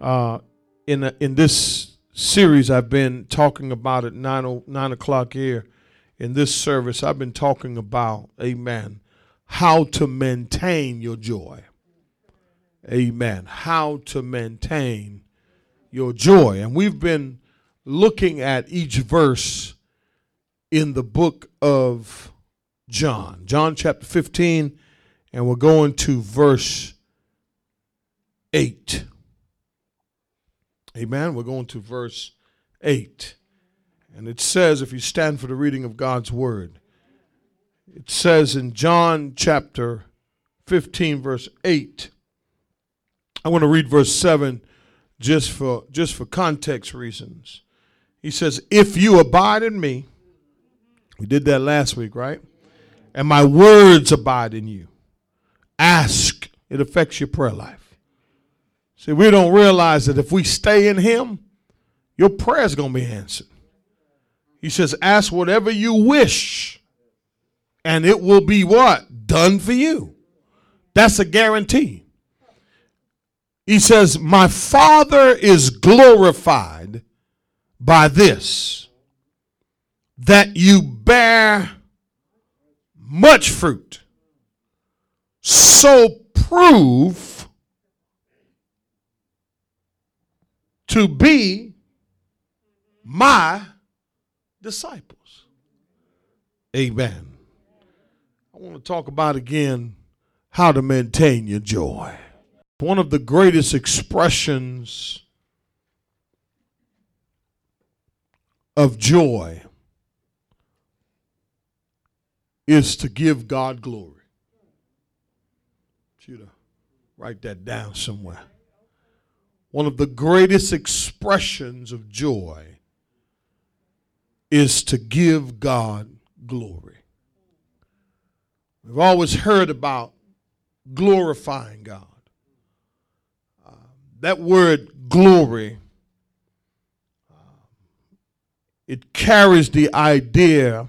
Uh, in a, in this series, I've been talking about at nine o, nine o'clock here in this service. I've been talking about, Amen, how to maintain your joy. Amen. How to maintain your joy, and we've been looking at each verse in the book of John, John chapter fifteen, and we're going to verse eight. Amen. We're going to verse 8. And it says, if you stand for the reading of God's word, it says in John chapter 15, verse 8. I want to read verse 7 just for just for context reasons. He says, If you abide in me, we did that last week, right? And my words abide in you. Ask. It affects your prayer life. See, we don't realize that if we stay in Him, your prayer is going to be answered. He says, Ask whatever you wish, and it will be what? Done for you. That's a guarantee. He says, My Father is glorified by this, that you bear much fruit. So prove to be my disciples. Amen. I want to talk about again how to maintain your joy. One of the greatest expressions of joy is to give God glory. you to write that down somewhere one of the greatest expressions of joy is to give God glory. We've always heard about glorifying God. Uh, that word glory, uh, it carries the idea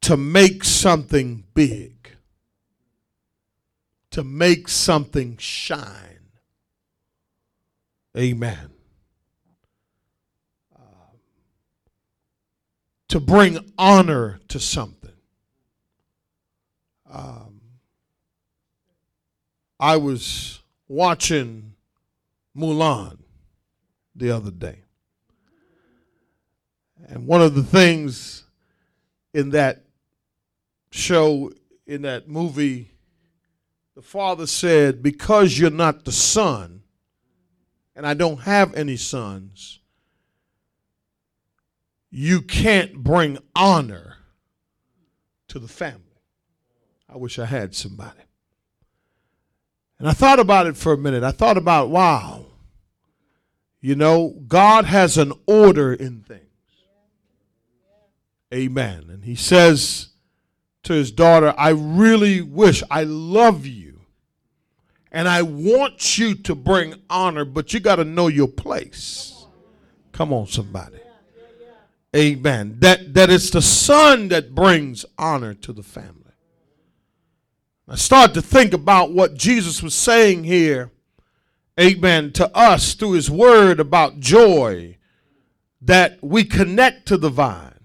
to make something big, to make something shine. Amen. Uh, to bring honor to something. Um, I was watching Mulan the other day. And one of the things in that show, in that movie, the father said, Because you're not the son, and I don't have any sons, you can't bring honor to the family. I wish I had somebody. And I thought about it for a minute. I thought about, wow, you know, God has an order in things. Amen. And he says to his daughter, I really wish, I love you and I want you to bring honor, but you got to know your place. Come on, somebody. Amen. That that it's the son that brings honor to the family. I start to think about what Jesus was saying here, amen, to us through his word about joy, that we connect to the vine,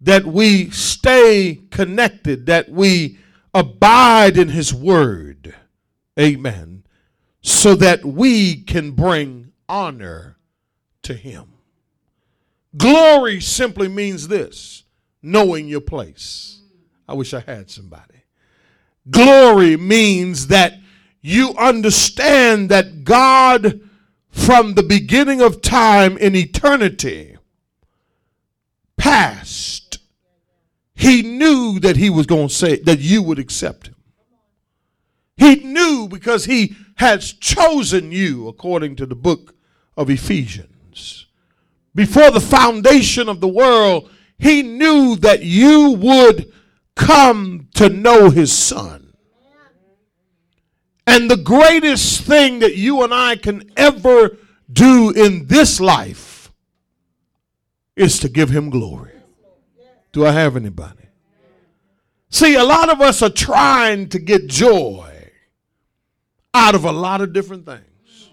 that we stay connected, that we abide in his word. Amen. So that we can bring honor to him. Glory simply means this knowing your place. I wish I had somebody. Glory means that you understand that God, from the beginning of time in eternity, past, he knew that he was going to say that you would accept him. He knew because he has chosen you, according to the book of Ephesians. Before the foundation of the world, he knew that you would come to know his son. And the greatest thing that you and I can ever do in this life is to give him glory. Do I have anybody? See, a lot of us are trying to get joy out of a lot of different things.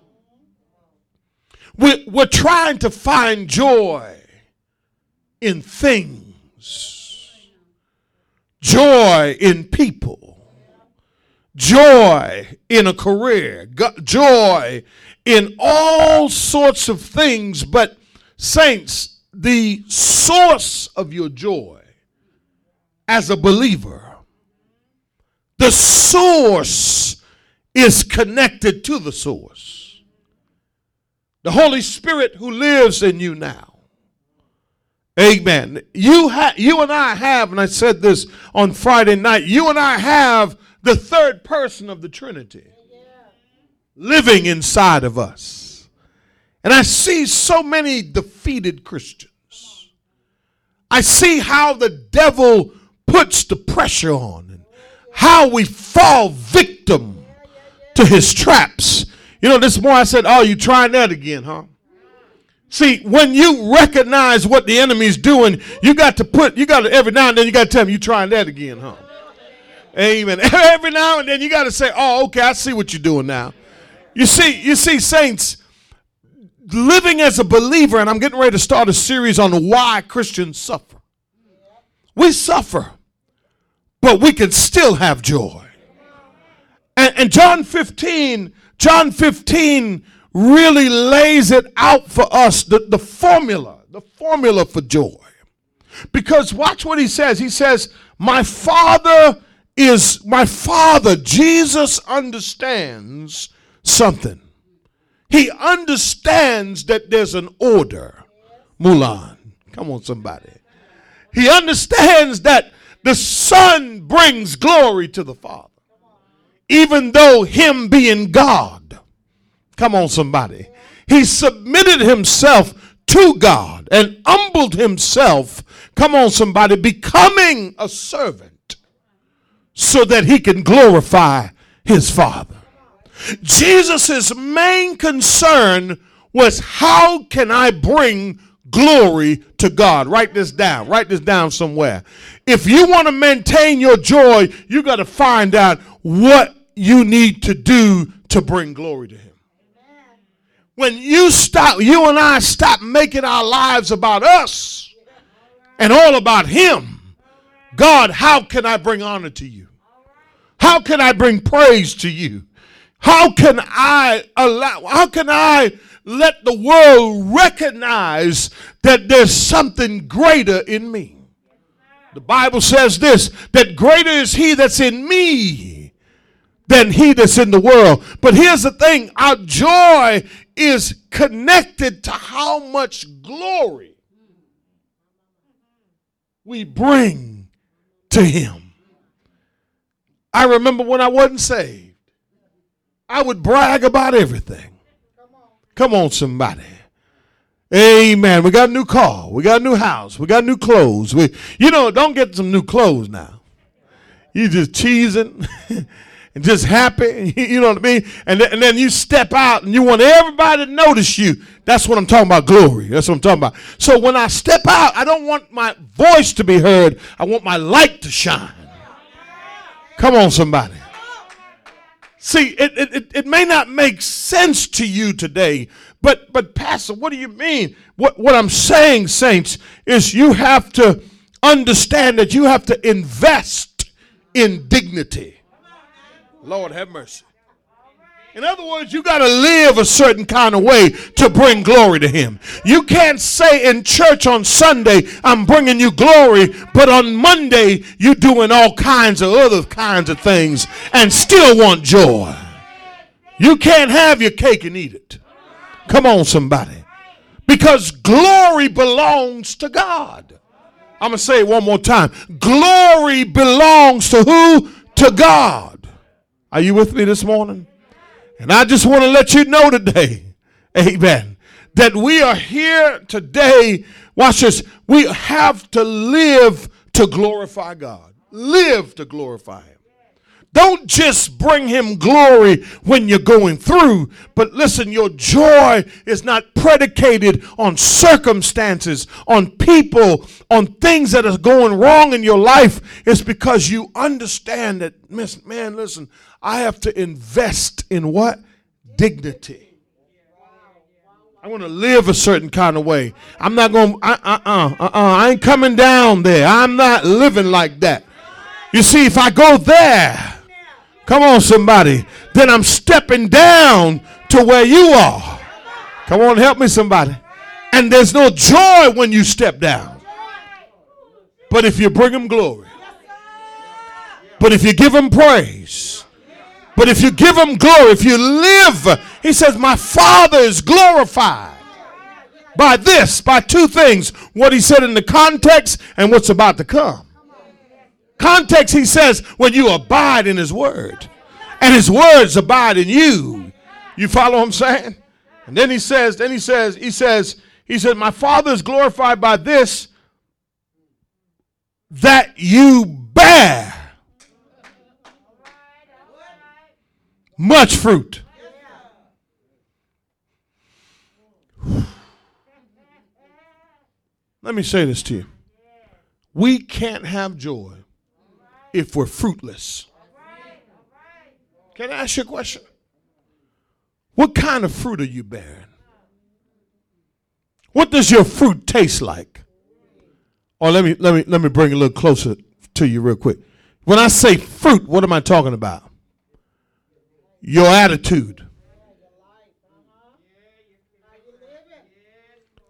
We're, we're trying to find joy in things, joy in people, joy in a career, joy in all sorts of things. But, saints, the source of your joy as a believer, the source is connected to the source. The Holy Spirit who lives in you now. Amen. You ha- you and I have, and I said this on Friday night, you and I have the third person of the Trinity living inside of us. And I see so many defeated Christians. I see how the devil puts the pressure on and how we fall victim to his traps. You know, this morning I said, Oh, you trying that again, huh? See, when you recognize what the enemy's doing, you got to put, you got to, every now and then, you got to tell him, you trying that again, huh? Amen. Every now and then, you got to say, Oh, okay, I see what you're doing now. You see, you see, saints, living as a believer, and I'm getting ready to start a series on why Christians suffer. We suffer, but we can still have joy. And, and John 15, John 15 really lays it out for us, the, the formula, the formula for joy. Because watch what he says. He says, My Father is, my Father, Jesus understands something. He understands that there's an order. Mulan. Come on, somebody. He understands that the Son brings glory to the Father. Even though Him being God. Come on, somebody. He submitted Himself to God and humbled Himself. Come on, somebody. Becoming a servant so that He can glorify His Father. Jesus' main concern was how can I bring glory to God? Write this down. Write this down somewhere. If you want to maintain your joy, you got to find out what you need to do to bring glory to Him. When you stop, you and I stop making our lives about us and all about Him, God, how can I bring honor to you? How can I bring praise to you? How can I allow, how can I let the world recognize that there's something greater in me? The Bible says this that greater is he that's in me than he that's in the world. But here's the thing our joy is connected to how much glory we bring to him. I remember when I wasn't saved. I would brag about everything. Come on, somebody. Amen. We got a new car. We got a new house. We got new clothes. We, you know, don't get some new clothes now. You just cheesing and just happy. You know what I mean? And, and then you step out and you want everybody to notice you. That's what I'm talking about. Glory. That's what I'm talking about. So when I step out, I don't want my voice to be heard. I want my light to shine. Come on, somebody. See, it, it, it may not make sense to you today, but but Pastor, what do you mean? What what I'm saying, saints, is you have to understand that you have to invest in dignity. Lord have mercy. In other words, you got to live a certain kind of way to bring glory to Him. You can't say in church on Sunday, I'm bringing you glory, but on Monday, you're doing all kinds of other kinds of things and still want joy. You can't have your cake and eat it. Come on, somebody. Because glory belongs to God. I'm going to say it one more time. Glory belongs to who? To God. Are you with me this morning? And I just want to let you know today, amen, that we are here today. Watch this. We have to live to glorify God. Live to glorify Him. Don't just bring him glory when you're going through, but listen, your joy is not predicated on circumstances, on people, on things that are going wrong in your life. It's because you understand that, man, listen, I have to invest in what? Dignity. I want to live a certain kind of way. I'm not going, uh, uh, uh, uh, I ain't coming down there. I'm not living like that. You see, if I go there, come on, somebody, then I'm stepping down to where you are. Come on, help me, somebody. And there's no joy when you step down. But if you bring him glory, but if you give him praise, but if you give him glory, if you live he says, My Father is glorified by this, by two things what he said in the context and what's about to come. Context, he says, when you abide in his word and his words abide in you. You follow what I'm saying? And then he says, then he says, he says, he says, My Father is glorified by this that you bear much fruit. Let me say this to you. We can't have joy if we're fruitless. Can I ask you a question? What kind of fruit are you bearing? What does your fruit taste like? Or let me let me let me bring it a little closer to you real quick. When I say fruit, what am I talking about? Your attitude.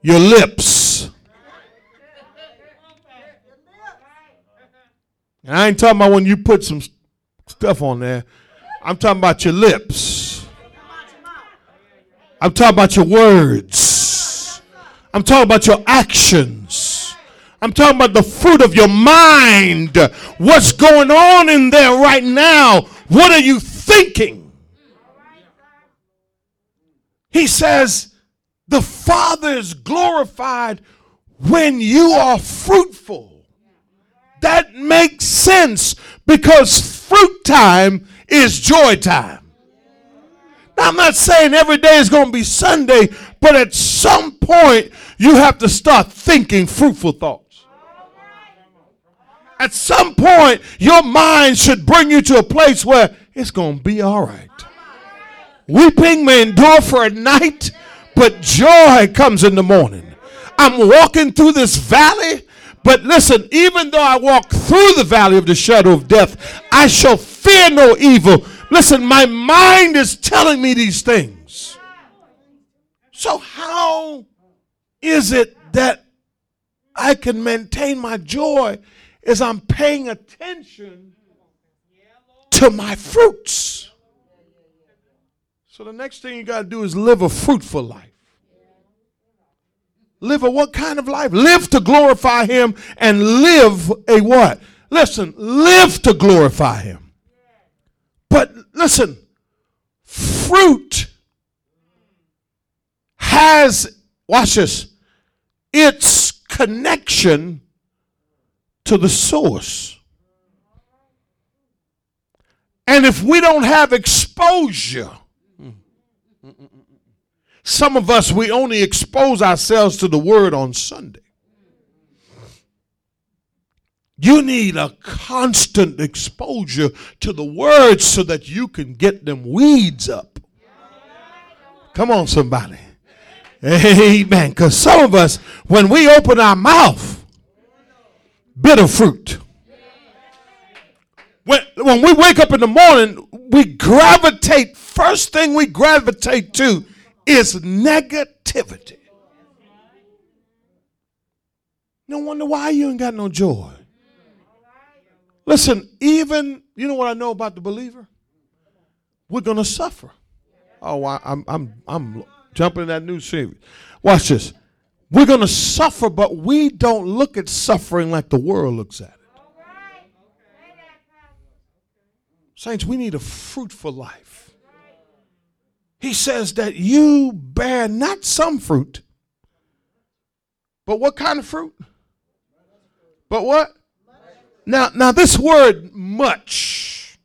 Your lips And I ain't talking about when you put some stuff on there. I'm talking about your lips. I'm talking about your words. I'm talking about your actions. I'm talking about the fruit of your mind. What's going on in there right now? What are you thinking? He says, The Father is glorified when you are fruitful. That makes sense because fruit time is joy time. Now, I'm not saying every day is going to be Sunday, but at some point, you have to start thinking fruitful thoughts. At some point, your mind should bring you to a place where it's going to be all right. Weeping may endure for a night, but joy comes in the morning. I'm walking through this valley but listen, even though I walk through the valley of the shadow of death, I shall fear no evil. Listen, my mind is telling me these things. So, how is it that I can maintain my joy as I'm paying attention to my fruits? So, the next thing you got to do is live a fruitful life. Live a what kind of life? Live to glorify him and live a what? Listen, live to glorify him. But listen, fruit has, watch this, its connection to the source. And if we don't have exposure, some of us, we only expose ourselves to the word on Sunday. You need a constant exposure to the word so that you can get them weeds up. Come on, somebody. Amen. Because some of us, when we open our mouth, bitter fruit. When, when we wake up in the morning, we gravitate, first thing we gravitate to is negativity. No wonder why you ain't got no joy. Listen, even, you know what I know about the believer? We're going to suffer. Oh, I, am I'm, I'm jumping in that new series. Watch this. We're going to suffer, but we don't look at suffering like the world looks at it. Saints, we need a fruitful life. He says that you bear not some fruit, but what kind of fruit? But what? Now, now this word much.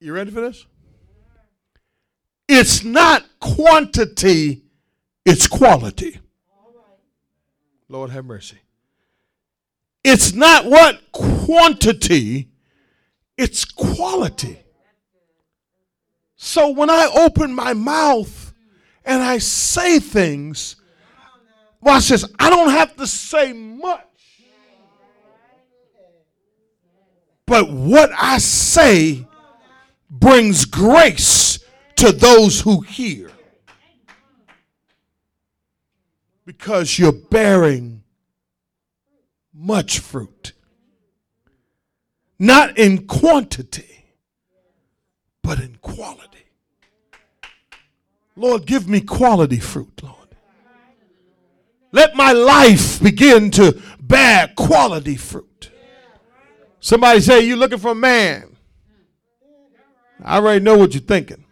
You ready for this? It's not quantity, it's quality. Lord have mercy. It's not what quantity, it's quality. So when I open my mouth and I say things, watch this, I don't have to say much. But what I say brings grace to those who hear. Because you're bearing much fruit. Not in quantity, but in quality. Lord, give me quality fruit, Lord. Let my life begin to bear quality fruit. Somebody say, You looking for a man? I already know what you're thinking.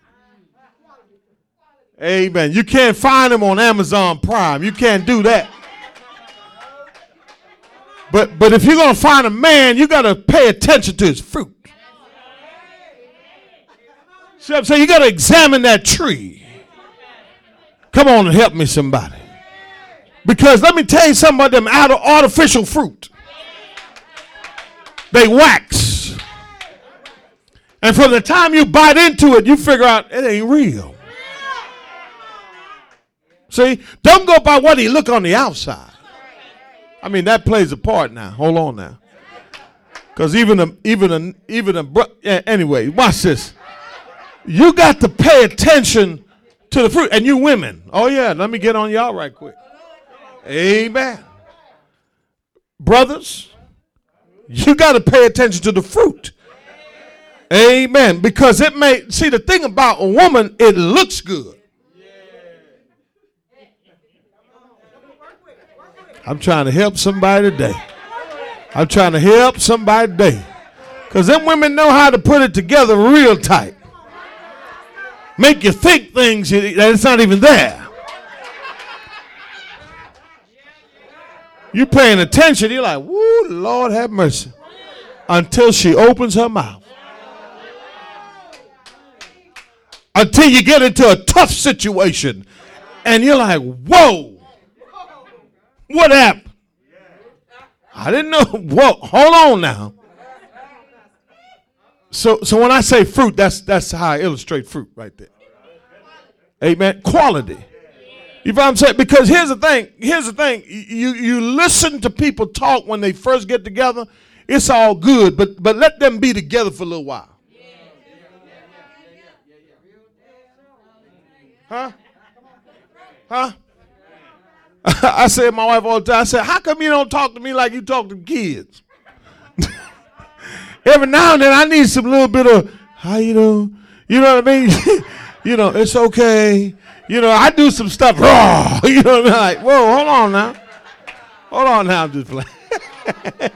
Amen. You can't find him on Amazon Prime. You can't do that. But but if you're gonna find a man, you gotta pay attention to his fruit. Saying? You gotta examine that tree. Come on and help me, somebody. Because let me tell you something about them out of artificial fruit. They wax. And from the time you bite into it, you figure out it ain't real. See, don't go by what he look on the outside. I mean, that plays a part now. Hold on now. Because even a, even a, even a, anyway, watch this. You got to pay attention to the fruit. And you women, oh yeah, let me get on y'all right quick. Amen. Brothers, you got to pay attention to the fruit. Amen. Because it may, see, the thing about a woman, it looks good. I'm trying to help somebody today. I'm trying to help somebody today. Because them women know how to put it together real tight make you think things that it's not even there. You're paying attention, you're like, woo, Lord have mercy. Until she opens her mouth. Until you get into a tough situation and you're like, whoa, what happened? I didn't know. Whoa, hold on now. So, so when I say fruit, that's that's how I illustrate fruit right there. Amen. Quality. You know what I'm saying? Because here's the thing. Here's the thing. You you listen to people talk when they first get together. It's all good, but but let them be together for a little while. Huh? Huh? I said my wife all the time. I said, "How come you don't talk to me like you talk to kids?" every now and then I need some little bit of how you doing. You know what I mean? you know, it's okay. You know, I do some stuff raw. You know what I mean? Like, whoa, hold on now. Hold on now, I'm just playing.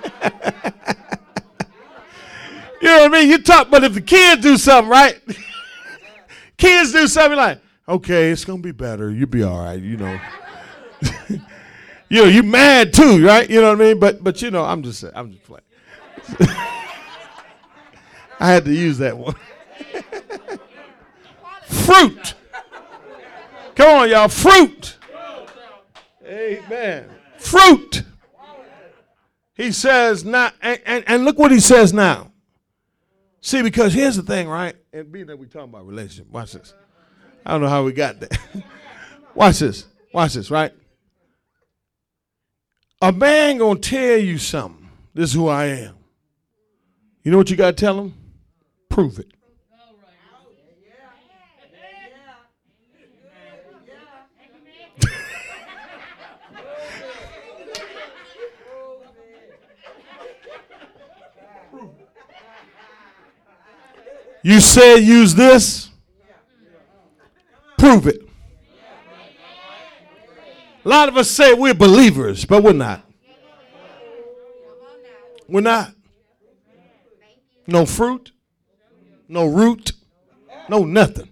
you know what I mean? You talk, but if the kids do something, right? kids do something like, okay, it's gonna be better. You'll be all right, you know. you know, you mad too, right? You know what I mean? But but you know, I'm just I'm just playing. I had to use that one. Fruit. Come on, y'all. Fruit. Amen. Fruit. He says now, and, and, and, look what he says now. See, because here's the thing, right? And being that we're talking about relationship, watch this. I don't know how we got there. watch this. Watch this, right? A man gonna tell you something. This is who I am. You know what you gotta tell him? prove it. You said use this. Prove it. A lot of us say we're believers, but we're not. We're not. No fruit no root, no nothing.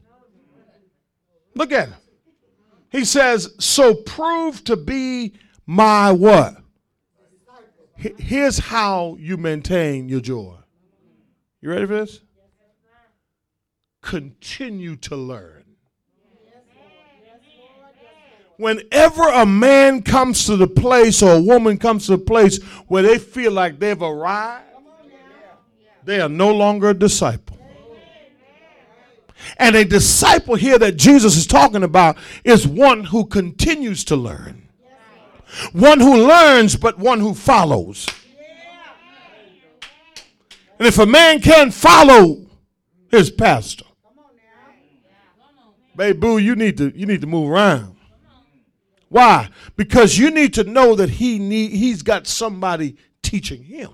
Look at him. He says, So prove to be my what? Here's how you maintain your joy. You ready for this? Continue to learn. Whenever a man comes to the place or a woman comes to the place where they feel like they've arrived, They are no longer a disciple. And a disciple here that Jesus is talking about is one who continues to learn, one who learns, but one who follows. And if a man can't follow his pastor, baby boo, you need to you need to move around. Why? Because you need to know that he need he's got somebody teaching him.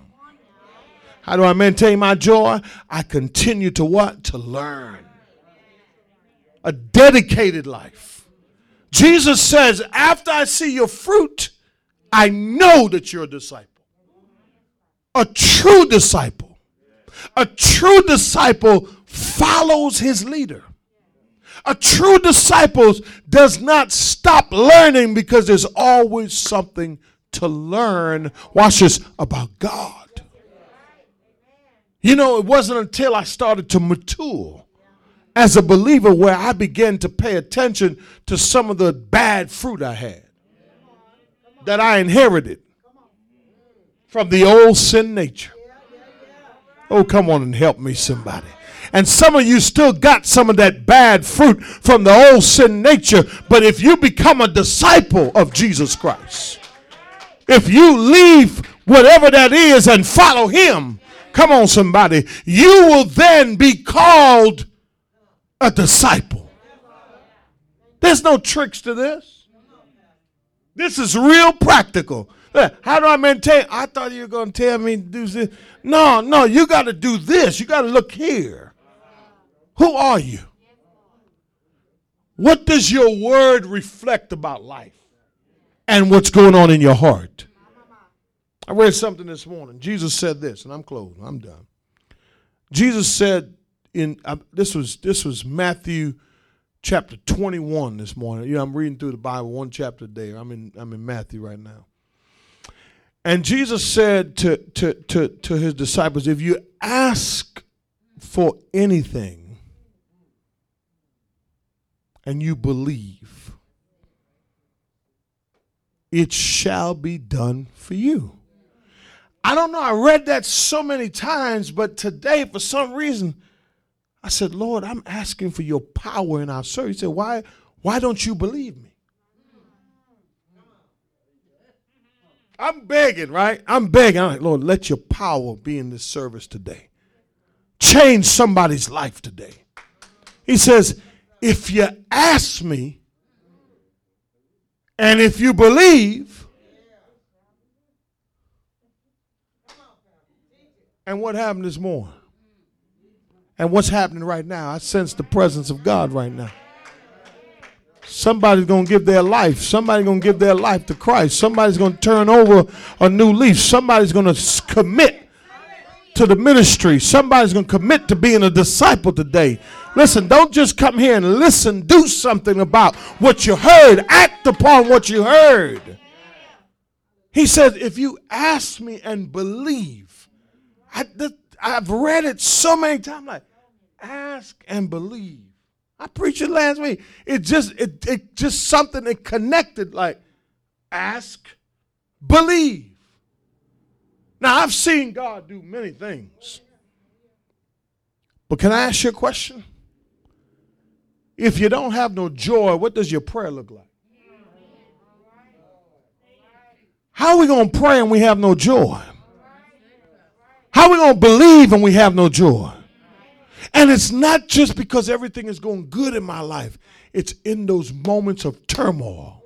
How do I maintain my joy? I continue to what? To learn. A dedicated life. Jesus says, after I see your fruit, I know that you're a disciple. A true disciple. A true disciple follows his leader. A true disciple does not stop learning because there's always something to learn. Watch this about God. You know, it wasn't until I started to mature as a believer where I began to pay attention to some of the bad fruit I had that I inherited from the old sin nature. Oh, come on and help me, somebody. And some of you still got some of that bad fruit from the old sin nature. But if you become a disciple of Jesus Christ, if you leave whatever that is and follow Him, come on, somebody, you will then be called a disciple. There's no tricks to this. This is real practical. Uh, how do I maintain? I thought you were going to tell me to do this. No, no, you got to do this. You got to look here. Who are you? What does your word reflect about life and what's going on in your heart? I read something this morning. Jesus said this, and I'm closed. I'm done. Jesus said in uh, this was this was Matthew chapter 21 this morning. You know, I'm reading through the Bible one chapter a day. I'm in I'm in Matthew right now. And Jesus said to to to to his disciples, if you ask for anything and you believe, it shall be done for you. I don't know, I read that so many times, but today, for some reason, I said, Lord, I'm asking for your power in our service. He said, Why, why don't you believe me? I'm begging, right? I'm begging. I'm like, Lord, let your power be in this service today. Change somebody's life today. He says, if you ask me and if you believe, and what happened this morning? And what's happening right now? I sense the presence of God right now. Somebody's going to give their life. Somebody's going to give their life to Christ. Somebody's going to turn over a new leaf. Somebody's going to commit to the ministry. Somebody's going to commit to being a disciple today. Listen, don't just come here and listen. Do something about what you heard. Act upon what you heard. He said, if you ask me and believe, I, have read it so many times. Like, ask and believe. I preached it last week. It just, it, it just something that connected. Like, ask, believe. Now I've seen God do many things, but can I ask you a question? If you don't have no joy, what does your prayer look like? How are we going to pray and we have no joy? How are we going to believe and we have no joy? And it's not just because everything is going good in my life, it's in those moments of turmoil.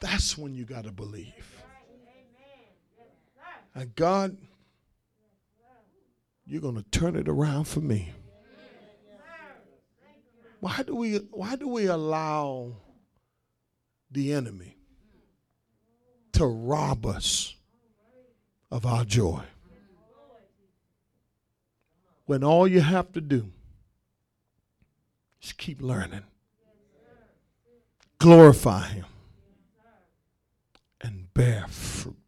That's when you got to believe. And God, you're going to turn it around for me. Why do we why do we allow the enemy to rob us of our joy? When all you have to do is keep learning. Glorify him and bear fruit.